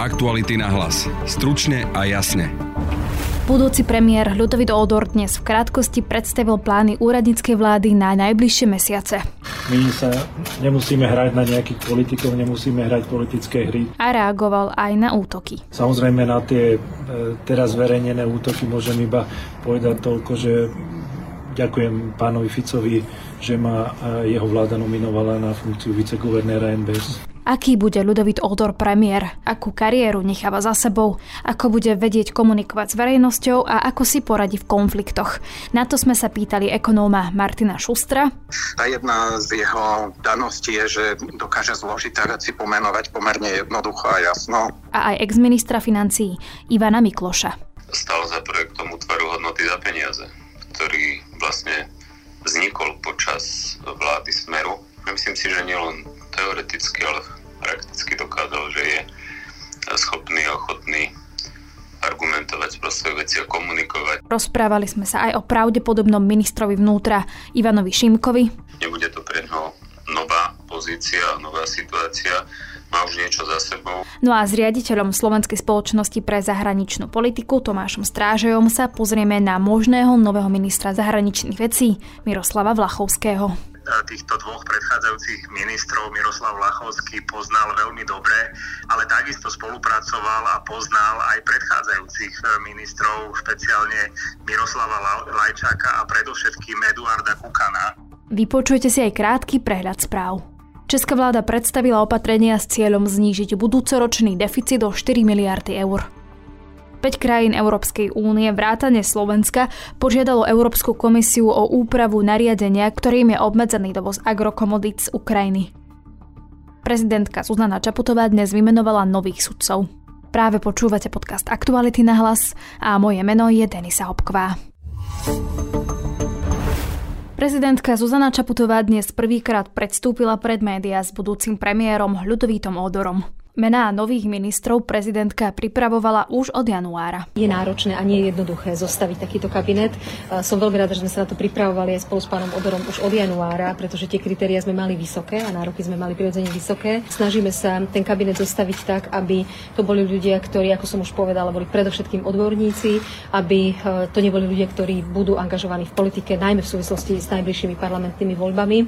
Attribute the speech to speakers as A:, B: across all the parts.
A: Aktuality na hlas. Stručne a jasne.
B: Budúci premiér Ľudovit Odor dnes v krátkosti predstavil plány úradníckej vlády na najbližšie mesiace.
C: My sa nemusíme hrať na nejakých politikov, nemusíme hrať politické hry.
B: A reagoval aj na útoky.
C: Samozrejme na tie e, teraz zverejnené útoky môžem iba povedať toľko, že ďakujem pánovi Ficovi, že ma jeho vláda nominovala na funkciu viceguvernéra NBS.
B: Aký bude Ľudovit Odor premiér? Akú kariéru necháva za sebou? Ako bude vedieť komunikovať s verejnosťou a ako si poradí v konfliktoch? Na to sme sa pýtali ekonóma Martina Šustra.
D: A jedna z jeho daností je, že dokáže zložité veci pomenovať pomerne jednoducho a jasno.
B: A aj exministra financií Ivana Mikloša.
E: Stal za projektom útvaru hodnoty za peniaze, ktorý vlastne vznikol počas vlády Smeru. Myslím si, že nielen teoreticky, ale prakticky dokázal, že je schopný a ochotný argumentovať pro svoje veci a komunikovať.
B: Rozprávali sme sa aj o pravdepodobnom ministrovi vnútra Ivanovi Šimkovi.
E: Nebude to pre ňoho nová pozícia, nová situácia, má už niečo za sebou.
B: No a s riaditeľom Slovenskej spoločnosti pre zahraničnú politiku Tomášom Strážejom sa pozrieme na možného nového ministra zahraničných vecí Miroslava Vlachovského
D: týchto dvoch predchádzajúcich ministrov Miroslav Lachovský poznal veľmi dobre, ale takisto spolupracoval a poznal aj predchádzajúcich e, ministrov, špeciálne Miroslava Lajčáka a predovšetkým Eduarda Kukana.
B: Vypočujte si aj krátky prehľad správ. Česká vláda predstavila opatrenia s cieľom znížiť budúcoročný deficit o 4 miliardy eur. 5 krajín Európskej únie vrátane Slovenska požiadalo Európsku komisiu o úpravu nariadenia, ktorým je obmedzený dovoz agrokomodít z Ukrajiny. Prezidentka Zuzana Čaputová dnes vymenovala nových sudcov. Práve počúvate podcast Aktuality na hlas a moje meno je Denisa Hopková. Prezidentka Zuzana Čaputová dnes prvýkrát predstúpila pred médiá s budúcim premiérom Ľudovítom Odorom. Mená nových ministrov prezidentka pripravovala už od januára.
F: Je náročné a nie je jednoduché zostaviť takýto kabinet. Som veľmi rada, že sme sa na to pripravovali aj spolu s pánom Odorom už od januára, pretože tie kritéria sme mali vysoké a nároky sme mali prirodzene vysoké. Snažíme sa ten kabinet zostaviť tak, aby to boli ľudia, ktorí, ako som už povedala, boli predovšetkým odborníci, aby e, to neboli ľudia, ktorí budú angažovaní v politike, najmä v súvislosti s najbližšími parlamentnými voľbami.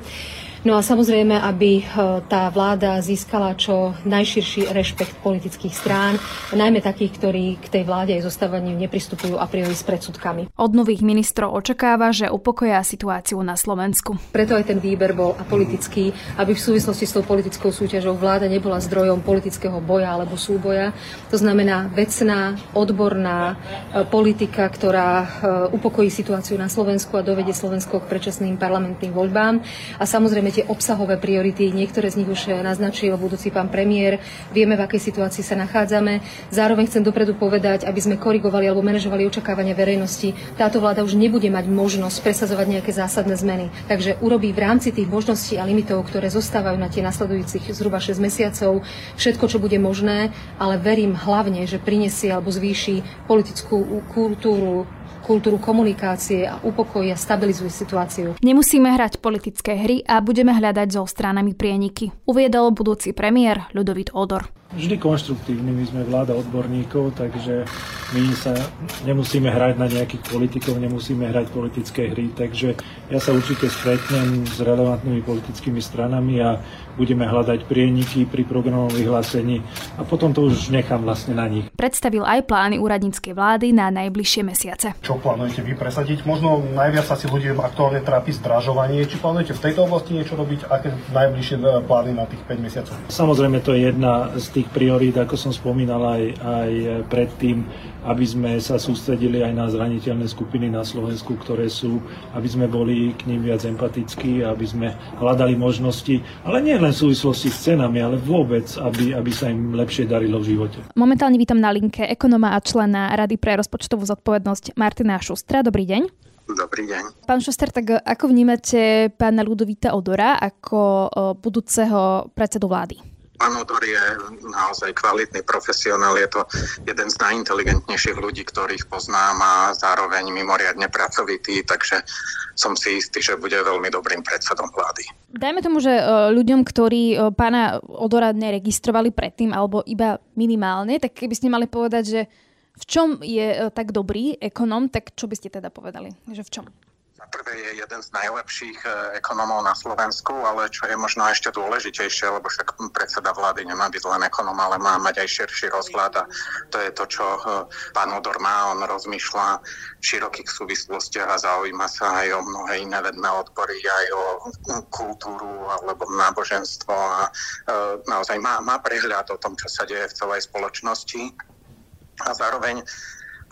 F: No a samozrejme, aby e, tá vláda získala čo najširší rešpekt politických strán, najmä takých, ktorí k tej vláde aj zostávaniu nepristupujú a priori s predsudkami.
B: Od nových ministrov očakáva, že upokoja situáciu na Slovensku.
F: Preto aj ten výber bol apolitický, aby v súvislosti s tou politickou súťažou vláda nebola zdrojom politického boja alebo súboja. To znamená vecná, odborná e, politika, ktorá e, upokojí situáciu na Slovensku a dovedie Slovensko k predčasným parlamentným voľbám. A samozrejme tie obsahové priority, niektoré z nich už naznačil budúci pán premiér, vieme, v akej situácii sa nachádzame. Zároveň chcem dopredu povedať, aby sme korigovali alebo manažovali očakávania verejnosti. Táto vláda už nebude mať možnosť presazovať nejaké zásadné zmeny. Takže urobí v rámci tých možností a limitov, ktoré zostávajú na tie nasledujúcich zhruba 6 mesiacov, všetko, čo bude možné, ale verím hlavne, že prinesie alebo zvýši politickú kultúru kultúru komunikácie a upokojí a stabilizuje situáciu.
B: Nemusíme hrať politické hry a budeme hľadať so stranami prieniky, uviedol budúci premiér Ľudovit Odor
C: vždy konštruktívni. My sme vláda odborníkov, takže my sa nemusíme hrať na nejakých politikov, nemusíme hrať politické hry. Takže ja sa určite stretnem s relevantnými politickými stranami a budeme hľadať prieniky pri programovom vyhlásení a potom to už nechám vlastne na nich.
B: Predstavil aj plány úradníckej vlády na najbližšie mesiace.
G: Čo plánujete vy presadiť? Možno najviac asi ľudia aktuálne trápi zdražovanie. Či plánujete v tejto oblasti niečo robiť? Aké najbližšie plány na tých 5 mesiacov?
C: Samozrejme, to je jedna z tých tých priorít, ako som spomínal aj, aj predtým, aby sme sa sústredili aj na zraniteľné skupiny na Slovensku, ktoré sú, aby sme boli k ním viac empatickí, aby sme hľadali možnosti, ale nie len v súvislosti s cenami, ale vôbec, aby, aby sa im lepšie darilo v živote.
B: Momentálne vítam na linke ekonoma a člena Rady pre rozpočtovú zodpovednosť Martina Šustra. Dobrý deň.
D: Dobrý deň.
B: Pán Šuster, tak ako vnímate pána Ludovíta Odora ako budúceho predsedu vlády?
H: Pán Odor je naozaj kvalitný profesionál, je to jeden z najinteligentnejších ľudí, ktorých poznám a zároveň mimoriadne pracovitý, takže som si istý, že bude veľmi dobrým predsedom vlády.
B: Dajme tomu, že e, ľuďom, ktorí e, pána Odora neregistrovali predtým alebo iba minimálne, tak keby ste mali povedať, že v čom je e, tak dobrý ekonom, tak čo by ste teda povedali? Že v čom?
H: Prvé je jeden z najlepších e, ekonomov na Slovensku, ale čo je možno ešte dôležitejšie, lebo však predseda vlády nemá byť len ekonom, ale má mať aj širší rozhľad a to je to, čo e, pán Odor má. On rozmýšľa v širokých súvislostiach a zaujíma sa aj o mnohé iné vedné odbory, aj o kultúru alebo náboženstvo a e, naozaj má, má prehľad o tom, čo sa deje v celej spoločnosti a zároveň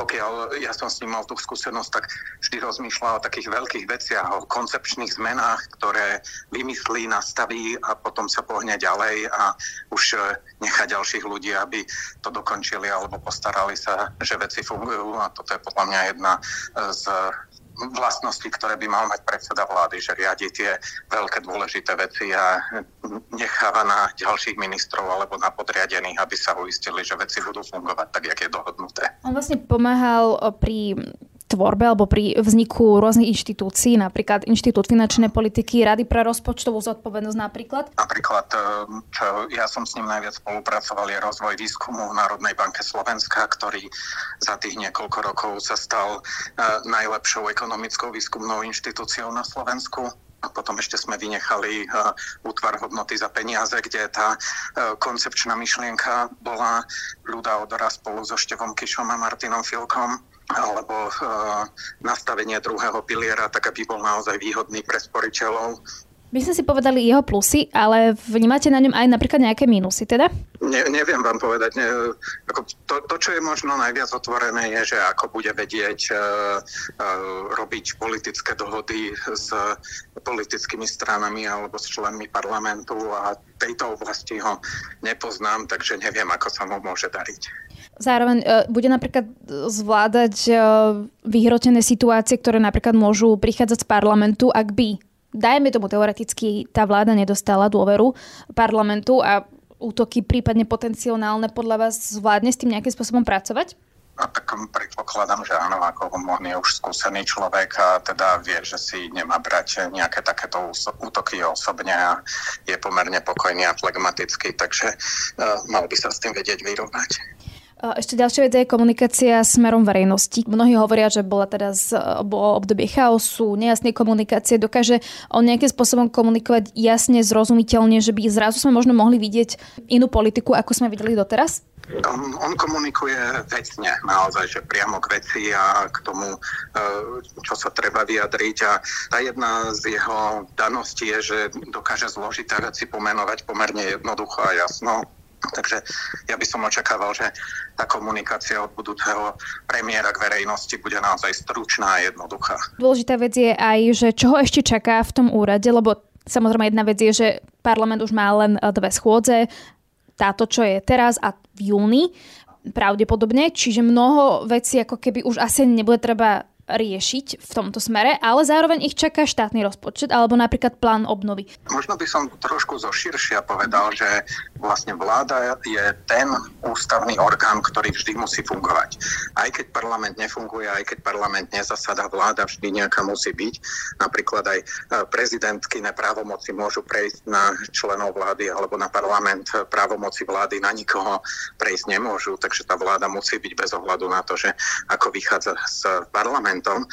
H: pokiaľ ja som s ním mal tú skúsenosť, tak vždy rozmýšľal o takých veľkých veciach, o koncepčných zmenách, ktoré vymyslí, nastaví a potom sa pohne ďalej a už e, nechá ďalších ľudí, aby to dokončili alebo postarali sa, že veci fungujú. A toto je podľa mňa jedna z vlastnosti, ktoré by mal mať predseda vlády, že riadi tie veľké dôležité veci a necháva na ďalších ministrov alebo na podriadených, aby sa uistili, že veci budú fungovať tak, jak je dohodnuté.
B: On vlastne pomáhal pri tvorbe alebo pri vzniku rôznych inštitúcií, napríklad Inštitút finančnej politiky, Rady pre rozpočtovú zodpovednosť napríklad?
H: Napríklad, e, čo ja som s ním najviac spolupracoval, je rozvoj výskumu v Národnej banke Slovenska, ktorý za tých niekoľko rokov sa stal e, najlepšou ekonomickou výskumnou inštitúciou na Slovensku. A potom ešte sme vynechali uh, útvar hodnoty za peniaze, kde tá uh, koncepčná myšlienka bola ľuda odora spolu so Števom Kišom a Martinom Filkom alebo e, nastavenie druhého piliera, tak aby bol naozaj výhodný pre sporiteľov.
B: My sme si povedali jeho plusy, ale vnímate na ňom aj napríklad nejaké mínusy teda?
H: Ne, neviem vám povedať. Ne, ako to, to, čo je možno najviac otvorené, je, že ako bude vedieť uh, uh, robiť politické dohody s politickými stranami alebo s členmi parlamentu a tejto oblasti ho nepoznám, takže neviem, ako sa mu môže dariť.
B: Zároveň uh, bude napríklad zvládať uh, vyhrotené situácie, ktoré napríklad môžu prichádzať z parlamentu, ak by, dajme tomu teoreticky, tá vláda nedostala dôveru parlamentu a útoky prípadne potenciálne podľa vás zvládne s tým nejakým spôsobom pracovať?
H: A tak predpokladám, že áno, ako on je už skúsený človek a teda vie, že si nemá brať nejaké takéto útoky osobne a je pomerne pokojný a flegmatický, takže uh, mal by sa s tým vedieť vyrovnať.
B: Ešte ďalšia vec je komunikácia smerom verejnosti. Mnohí hovoria, že bola teda z, obdobie chaosu, nejasnej komunikácie. Dokáže on nejakým spôsobom komunikovať jasne, zrozumiteľne, že by zrazu sme možno mohli vidieť inú politiku, ako sme videli doteraz?
H: On, on komunikuje vecne, naozaj, že priamo k veci a k tomu, e, čo sa treba vyjadriť. A tá jedna z jeho daností je, že dokáže zložité veci pomenovať pomerne jednoducho a jasno Takže ja by som očakával, že tá komunikácia od budúceho premiéra k verejnosti bude naozaj stručná a jednoduchá.
B: Dôležitá vec je aj, že čo ho ešte čaká v tom úrade, lebo samozrejme jedna vec je, že parlament už má len dve schôdze, táto, čo je teraz a v júni pravdepodobne, čiže mnoho vecí ako keby už asi nebude treba riešiť v tomto smere, ale zároveň ich čaká štátny rozpočet alebo napríklad plán obnovy.
H: Možno by som trošku zoširšia povedal, že vlastne vláda je ten ústavný orgán, ktorý vždy musí fungovať. Aj keď parlament nefunguje, aj keď parlament nezasada, vláda vždy nejaká musí byť. Napríklad aj e, prezidentky právomoci môžu prejsť na členov vlády alebo na parlament právomoci vlády na nikoho prejsť nemôžu, takže tá vláda musí byť bez ohľadu na to, že ako vychádza z parlamentu Então,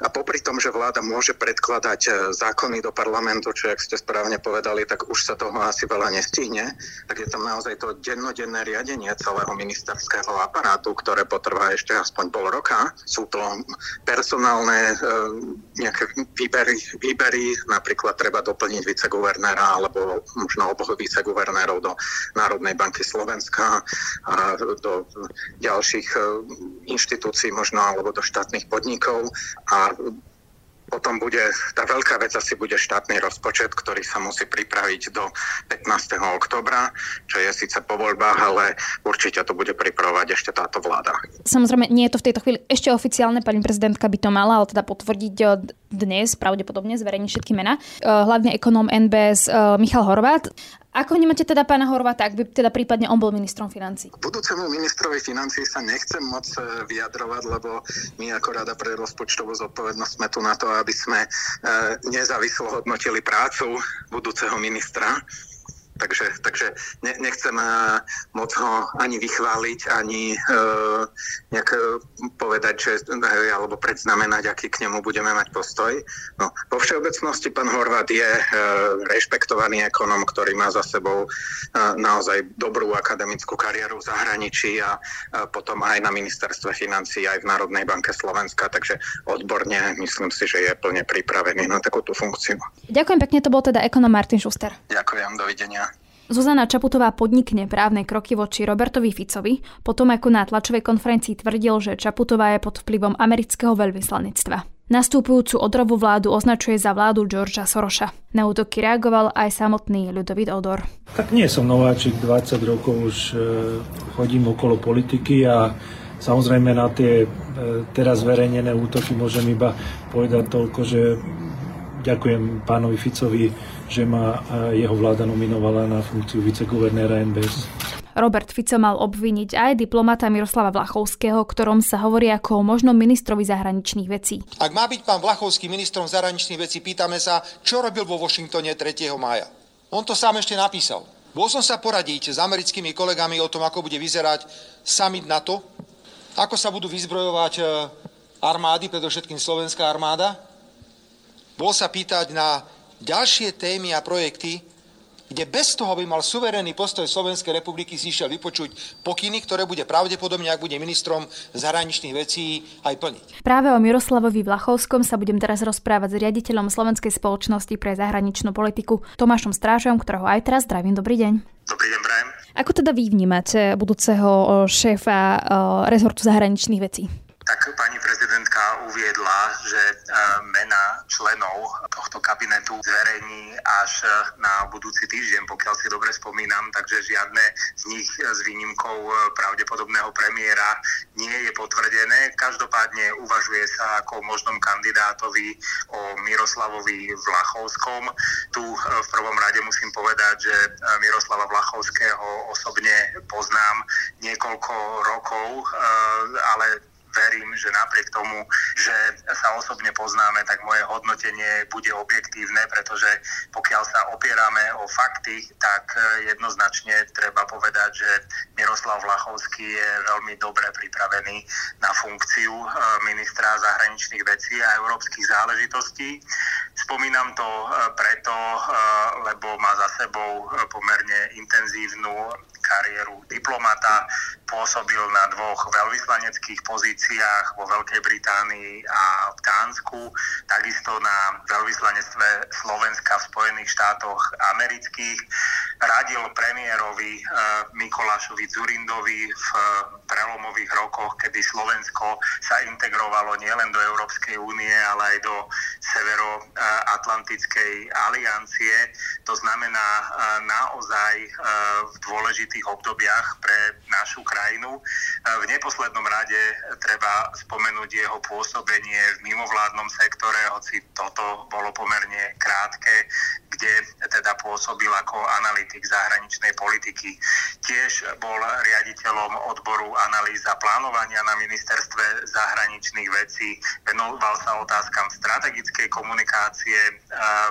H: A popri tom, že vláda môže predkladať e, zákony do parlamentu, čo, ak ste správne povedali, tak už sa toho asi veľa nestihne, tak je tam naozaj to dennodenné riadenie celého ministerského aparátu, ktoré potrvá ešte aspoň pol roka. Sú to personálne e, nejaké výbery, výbery, napríklad treba doplniť viceguvernéra alebo možno oboch viceguvernérov do Národnej banky Slovenska a do ďalších e, inštitúcií možno alebo do štátnych podnikov a potom bude, tá veľká vec asi bude štátny rozpočet, ktorý sa musí pripraviť do 15. oktobra, čo je síce po voľbách, ale určite to bude pripravovať ešte táto vláda.
B: Samozrejme, nie je to v tejto chvíli ešte oficiálne, pani prezidentka by to mala, ale teda potvrdiť eh, dnes, pravdepodobne zverejniť všetky mená. Eh, hlavne ekonóm NBS eh, Michal Horvát. Ako vnímate teda pána Horváta, ak by teda prípadne on bol ministrom financí?
H: Budúcemu ministrovi financí sa nechcem moc e, vyjadrovať, lebo my ako Rada pre rozpočtovú zodpovednosť sme tu na to, aby sme e, nezávislo hodnotili prácu budúceho ministra takže, takže ne, nechcem uh, moc ho ani vychváliť, ani uh, nejak uh, povedať, že, alebo predznamenať, aký k nemu budeme mať postoj. No, vo všeobecnosti pán Horvát je uh, rešpektovaný ekonom, ktorý má za sebou uh, naozaj dobrú akademickú kariéru v zahraničí a uh, potom aj na ministerstve financí, aj v Národnej banke Slovenska, takže odborne myslím si, že je plne pripravený na takúto funkciu.
B: Ďakujem pekne, to bol teda ekonom Martin Schuster.
H: Ďakujem, dovidenia.
B: Zuzana Čaputová podnikne právne kroky voči Robertovi Ficovi, potom ako na tlačovej konferencii tvrdil, že Čaputová je pod vplyvom amerického veľvyslanectva. Nastúpujúcu odrovú vládu označuje za vládu Georgia Soroša. Na útoky reagoval aj samotný Ľudovit Odor.
C: Tak nie som nováčik, 20 rokov už e, chodím okolo politiky a samozrejme na tie e, teraz verejnené útoky môžem iba povedať toľko, že ďakujem pánovi Ficovi že ma jeho vláda nominovala na funkciu viceguvernéra NBS.
B: Robert Fico mal obviniť aj diplomata Miroslava Vlachovského, ktorom sa hovorí ako o možnom ministrovi zahraničných vecí.
I: Ak má byť pán Vlachovský ministrom zahraničných vecí, pýtame sa, čo robil vo Washingtone 3. mája. On to sám ešte napísal. Bol som sa poradiť s americkými kolegami o tom, ako bude vyzerať summit NATO, ako sa budú vyzbrojovať e, armády, predovšetkým slovenská armáda. Bol sa pýtať na ďalšie témy a projekty, kde bez toho by mal suverénny postoj Slovenskej republiky si išiel vypočuť pokyny, ktoré bude pravdepodobne, ak bude ministrom zahraničných vecí, aj plniť.
B: Práve o Miroslavovi Vlachovskom sa budem teraz rozprávať s riaditeľom Slovenskej spoločnosti pre zahraničnú politiku Tomášom Strážom, ktorého aj teraz zdravím. Dobrý deň.
D: Dobrý deň, Brian.
B: Ako teda vy vnímate budúceho šéfa rezortu zahraničných vecí?
D: Tak pani prezidentka uviedla, že e, mena členov tohto kabinetu zverejní až na budúci týždeň, pokiaľ si dobre spomínam, takže žiadne z nich s výnimkou e, pravdepodobného premiéra nie je potvrdené. Každopádne uvažuje sa ako možnom kandidátovi o Miroslavovi Vlachovskom. Tu v prvom rade musím povedať, že Miroslava Vlachovského osobne poznám niekoľko rokov, ale verím, že napriek tomu, že sa osobne poznáme, tak moje hodnotenie bude objektívne, pretože pokiaľ sa opierame o fakty, tak e, jednoznačne treba povedať, že Miroslav Vlachovský je veľmi dobre pripravený na funkciu e, ministra zahraničných vecí a európskych záležitostí. Spomínam to e, preto, lebo má za sebou pomerne intenzívnu kariéru diplomata, pôsobil na dvoch veľvyslaneckých pozíciách vo Veľkej Británii a v Dánsku, takisto na veľvyslanectve Slovenska v Spojených štátoch amerických. Radil premiérovi e, Mikolášovi Zurindovi v prelomových rokoch, kedy Slovensko sa integrovalo nielen do Európskej únie, ale aj do Severoatlantickej aliancie. To znamená naozaj v dôležitých obdobiach pre našu krajinu. E, v neposlednom rade treba spomenúť jeho pôsobenie v mimovládnom sektore, hoci toto bolo pomerne krátke, kde teda pôsobil ako analytik zahraničnej politiky. Tiež bol riaditeľom odboru analýza plánovania na ministerstve zahraničných vecí, venoval sa otázkam strategickej komunikácie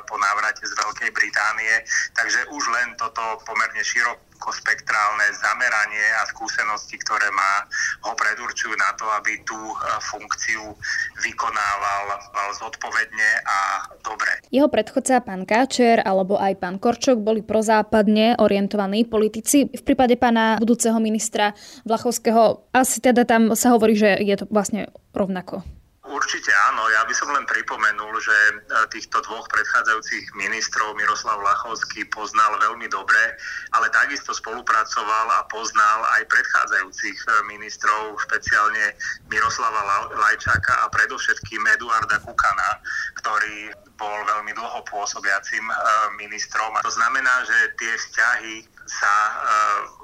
D: po návrate z Veľkej Británie, takže už len toto pomerne široko širokospektrálne zameranie a skúsenosti, ktoré má, ho predurčujú na to, aby tú e, funkciu vykonával zodpovedne a dobre.
B: Jeho predchodca pán Káčer alebo aj pán Korčok boli prozápadne orientovaní politici. V prípade pána budúceho ministra Vlachovského asi teda tam sa hovorí, že je to vlastne rovnako.
D: Určite áno. Ja by som len pripomenul, že e, týchto dvoch predchádzajúcich ministrov Miroslav Lachovský poznal veľmi dobre, ale takisto spolupracoval a poznal aj predchádzajúcich e, ministrov, špeciálne Miroslava Lajčáka a predovšetkým Eduarda Kukana, ktorý bol veľmi dlho pôsobiacim e, ministrom. To znamená, že tie vzťahy sa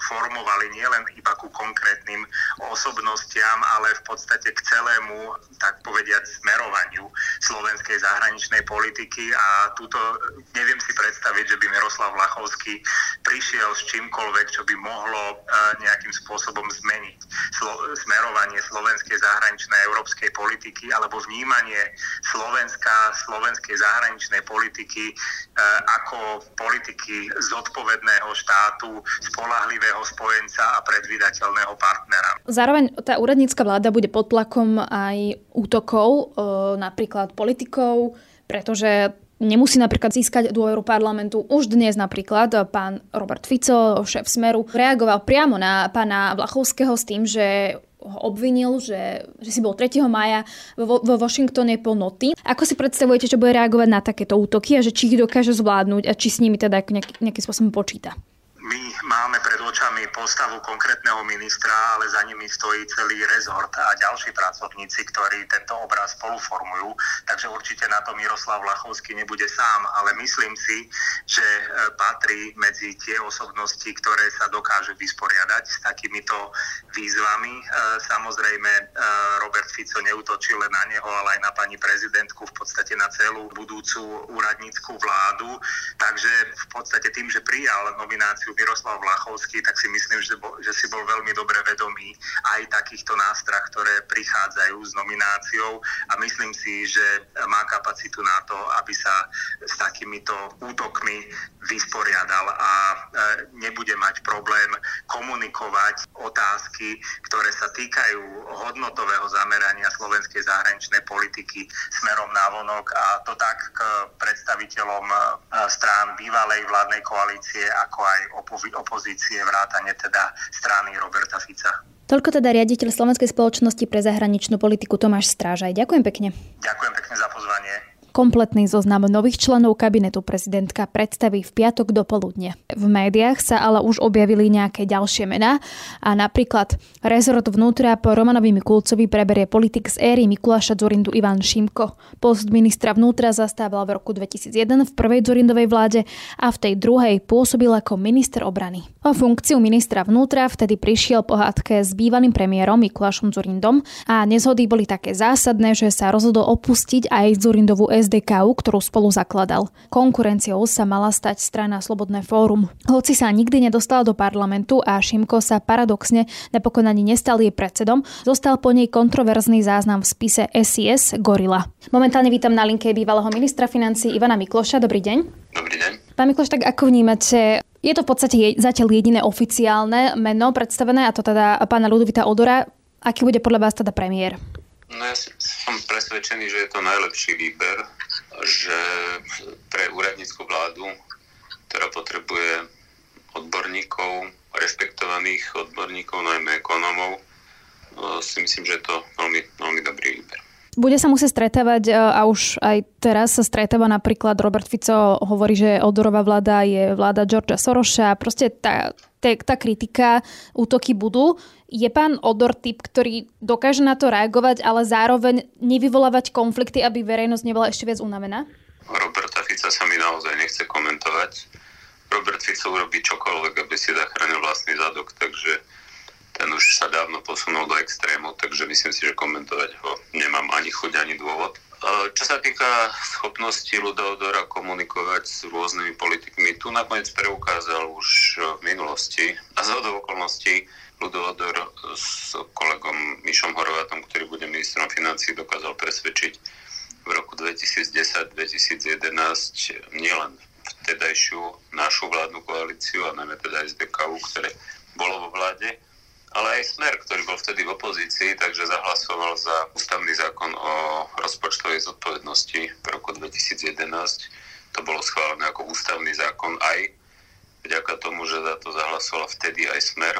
D: formovali nielen iba ku konkrétnym osobnostiam, ale v podstate k celému, tak povediať, smerovaniu slovenskej zahraničnej politiky. A túto neviem si predstaviť, že by Miroslav Vlachovský prišiel s čímkoľvek, čo by mohlo e, nejakým spôsobom zmeniť smerovanie slovenskej zahraničnej európskej politiky alebo vnímanie Slovenska, slovenskej zahraničnej politiky e, ako politiky zodpovedného štátu, spolahlivého spojenca a predvydateľného partnera.
B: Zároveň tá úradnícka vláda bude pod tlakom aj útokov, e, napríklad politikov, pretože nemusí napríklad získať dôveru parlamentu. Už dnes napríklad pán Robert Fico, šéf Smeru, reagoval priamo na pána Vlachovského s tým, že ho obvinil, že, že si bol 3. maja vo, vo Washingtone plnoty. Ako si predstavujete, čo bude reagovať na takéto útoky a že či ich dokáže zvládnuť a či s nimi teda nejaký, nejakým spôsobom počíta?
D: My máme pred očami postavu konkrétneho ministra, ale za nimi stojí celý rezort a ďalší pracovníci, ktorí tento obraz spoluformujú. Takže určite na to Miroslav Lachovský nebude sám, ale myslím si, že e, patrí medzi tie osobnosti, ktoré sa dokážu vysporiadať s takýmito výzvami. E, samozrejme, e, Robert Fico neutočil len na neho, ale aj na pani prezidentku, v podstate na celú budúcu úradnícku vládu. Takže v podstate tým, že prijal nomináciu Miroslav Vlachovský, tak si myslím, že, bol, že si bol veľmi dobre vedomý aj takýchto nástrah, ktoré prichádzajú s nomináciou. A myslím si, že má kapacitu na to, aby sa s takýmito útokmi vysporiadal a e, nebude mať problém komunikovať otázky, ktoré sa týkajú hodnotového zamerania slovenskej zahraničnej politiky smerom na vonok. A to tak k predstaviteľom e, strán bývalej vládnej koalície, ako aj opozície, vrátane teda strany Roberta Fica.
B: Toľko teda riaditeľ Slovenskej spoločnosti pre zahraničnú politiku Tomáš Strážaj. Ďakujem pekne.
D: Ďakujem pekne za pozvanie.
B: Kompletný zoznam nových členov kabinetu prezidentka predstaví v piatok do poludne. V médiách sa ale už objavili nejaké ďalšie mená a napríklad rezort vnútra po Romanovi Mikulcovi preberie politik z éry Mikuláša Zurindu Ivan Šimko. Post ministra vnútra zastával v roku 2001 v prvej Zurindovej vláde a v tej druhej pôsobil ako minister obrany. O funkciu ministra vnútra vtedy prišiel po s bývalým premiérom Mikulášom Zurindom a nezhody boli také zásadné, že sa rozhodol opustiť aj Zurindovú SDKU, ktorú spolu zakladal. Konkurenciou sa mala stať strana Slobodné fórum. Hoci sa nikdy nedostal do parlamentu a Šimko sa paradoxne napokon ani nestal jej predsedom, zostal po nej kontroverzný záznam v spise SIS Gorila. Momentálne vítam na linke bývalého ministra financí Ivana Mikloša. Dobrý deň.
E: Dobrý deň.
B: Pán Mikloš, tak ako vnímate je to v podstate zatiaľ jediné oficiálne meno predstavené, a to teda pána Ludovita Odora. Aký bude podľa vás teda premiér?
E: No ja som presvedčený, že je to najlepší výber, že pre úradnícku vládu, ktorá potrebuje odborníkov, rešpektovaných odborníkov, najmä ekonómov, no, si myslím, že je to veľmi, veľmi dobrý výber.
B: Bude sa musieť stretávať e, a už aj teraz sa stretáva napríklad Robert Fico hovorí, že Odorová vláda je vláda Georgia Soroša. Proste tá, tá, tá kritika, útoky budú. Je pán Odor typ, ktorý dokáže na to reagovať, ale zároveň nevyvolávať konflikty, aby verejnosť nebola ešte viac unavená?
E: Roberta Fica sa mi naozaj nechce komentovať. Robert Fico urobí čokoľvek, aby si zachránil vlastný zadok, takže ten už sa dávno posunul do extrému, takže myslím si, že komentovať ho nemám ani chuť, ani dôvod. Čo sa týka schopnosti Ludodora komunikovať s rôznymi politikmi, tu nakoniec preukázal už v minulosti a z okolností Ludodor s kolegom Mišom Horvátom, ktorý bude ministrom financí, dokázal presvedčiť v roku 2010-2011 nielen vtedajšiu našu vládnu koalíciu a najmä teda SDKU, ktoré bolo vo vláde, ale aj Smer, ktorý bol vtedy v opozícii, takže zahlasoval za ústavný zákon o rozpočtovej zodpovednosti v roku 2011. To bolo schválené ako ústavný zákon aj vďaka tomu, že za to zahlasoval vtedy aj Smer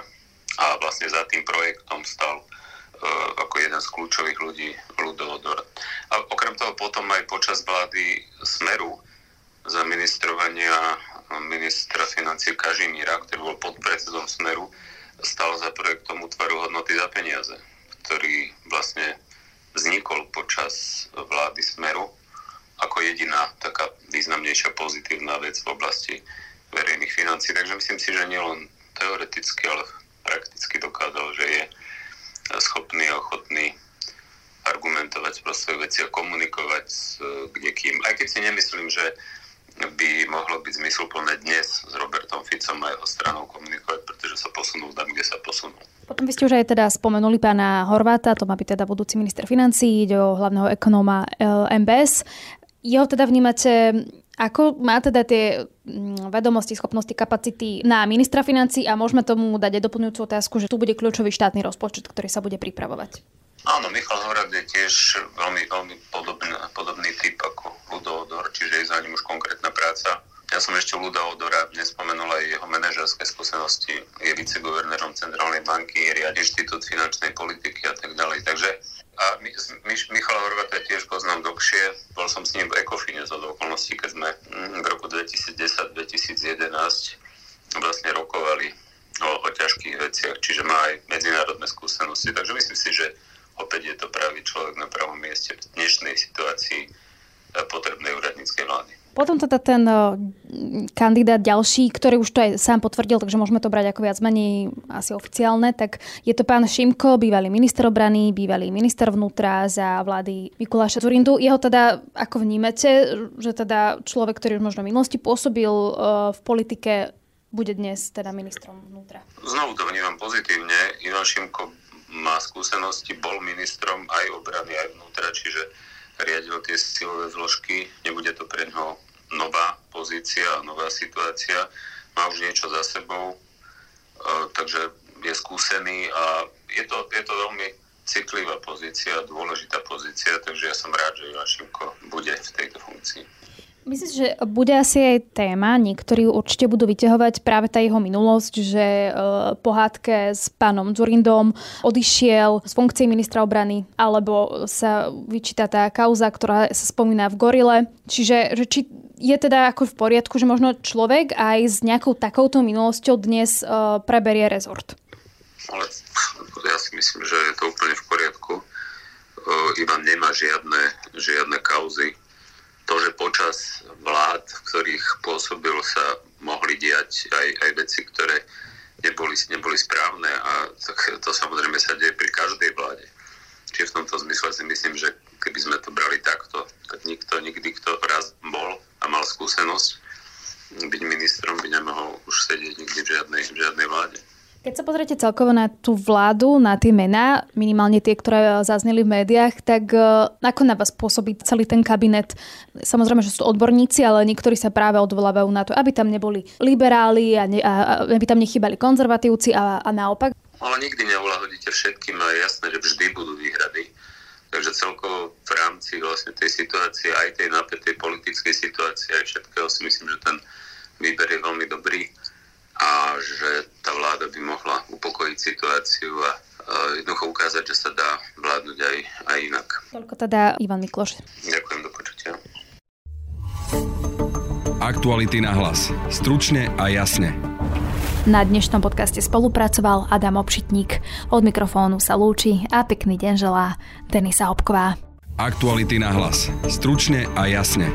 E: a vlastne za tým projektom stal uh, ako jeden z kľúčových ľudí Ludovodor. A okrem toho potom aj počas vlády Smeru za ministrovania ministra financie Kažimíra, ktorý bol podpredsedom Smeru, stal za projektom útvaru hodnoty za peniaze, ktorý vlastne vznikol počas vlády Smeru ako jediná taká významnejšia pozitívna vec v oblasti verejných financí. Takže myslím si, že nielen teoreticky, ale prakticky dokázal, že je schopný a ochotný argumentovať pro svoje veci a komunikovať s niekým. Aj keď si nemyslím, že by mohlo byť zmysluplné dnes s Robertom Ficom a jeho stranou komunikovať, pretože sa posunul tam, kde sa posunul.
B: Potom by ste už aj teda spomenuli pána Horváta, to má byť teda budúci minister financí, ide o hlavného ekonóma eh, MBS. Jeho teda vnímate ako má teda tie mm, vedomosti, schopnosti, kapacity na ministra financí a môžeme tomu dať aj doplňujúcu otázku, že tu bude kľúčový štátny rozpočet, ktorý sa bude pripravovať.
E: Áno, Michal Horad je tiež veľmi, veľmi podobný, podobný typ ako Ludo Odor, čiže je za ním už konkrétna práca. Ja som ešte Luda Odora nespomenul aj jeho manažerské skúsenosti. Je viceguvernérom Centrálnej banky, riadi inštitút finančnej politiky a tak ďalej. Takže a My, Michala Horvata tiež poznám dlhšie. Bol som s ním v Ekofine za okolností, keď sme mm, v roku 2010-2011 vlastne rokovali o, o ťažkých veciach, čiže má aj medzinárodné skúsenosti. Takže myslím si, že opäť je to pravý človek na pravom mieste v dnešnej situácii eh, potrebnej úradníckej vlády.
B: Potom teda ten uh, kandidát ďalší, ktorý už to aj sám potvrdil, takže môžeme to brať ako viac menej asi oficiálne, tak je to pán Šimko, bývalý minister obrany, bývalý minister vnútra za vlády Mikuláša Zurindu. Jeho teda, ako vnímate, že teda človek, ktorý už možno v minulosti pôsobil uh, v politike, bude dnes teda ministrom vnútra?
E: Znovu to vnímam pozitívne. Ivan Šimko má skúsenosti, bol ministrom aj obrany, aj vnútra, čiže riadil tie silové zložky. Nebude to pre ňoho nová pozícia, nová situácia, má už niečo za sebou, e, takže je skúsený a je to, je to veľmi citlivá pozícia, dôležitá pozícia, takže ja som rád, že Ivan bude v tejto funkcii.
B: Myslím, že bude asi aj téma, niektorí určite budú vyťahovať práve tá jeho minulosť, že e, pohádke s pánom Zurindom odišiel z funkcie ministra obrany, alebo sa vyčíta tá kauza, ktorá sa spomína v Gorile. Čiže že či je teda ako v poriadku, že možno človek aj s nejakou takouto minulosťou dnes e, preberie rezort?
E: Ale ja si myslím, že je to úplne v poriadku. E, Ivan nemá žiadne, žiadne kauzy to, že počas vlád, v ktorých pôsobil, sa mohli diať aj, aj veci, ktoré neboli, neboli správne a to, to samozrejme sa deje pri každej vláde. Čiže v tomto zmysle si myslím, že keby sme to brali takto, tak nikto nikdy, kto raz bol a mal skúsenosť byť ministrom, by nemohol už sedieť nikdy v žiadnej, v žiadnej vláde.
B: Keď sa pozriete celkovo na tú vládu, na tie mená, minimálne tie, ktoré zazneli v médiách, tak e, ako na vás pôsobí celý ten kabinet? Samozrejme, že sú odborníci, ale niektorí sa práve odvolávajú na to, aby tam neboli liberáli a, ne, a aby tam nechybali konzervatívci a, a naopak.
E: Ale nikdy neulahodíte všetkým a je jasné, že vždy budú výhrady. Takže celkovo v rámci vlastne tej situácie, aj tej napätej politickej situácie, aj všetkého si myslím, že ten výber je veľmi dobrý a že tá vláda by mohla upokojiť situáciu a jednoducho ukázať, že sa dá vládnuť aj, aj inak.
B: Toľko teda Ivan Mikloš.
E: Ďakujem, do počutia.
A: Aktuality na hlas. Stručne a jasne.
B: Na dnešnom podcaste spolupracoval Adam Obšitník. Od mikrofónu sa lúči a pekný deň želá Denisa Hopková.
A: Aktuality na hlas. Stručne a jasne.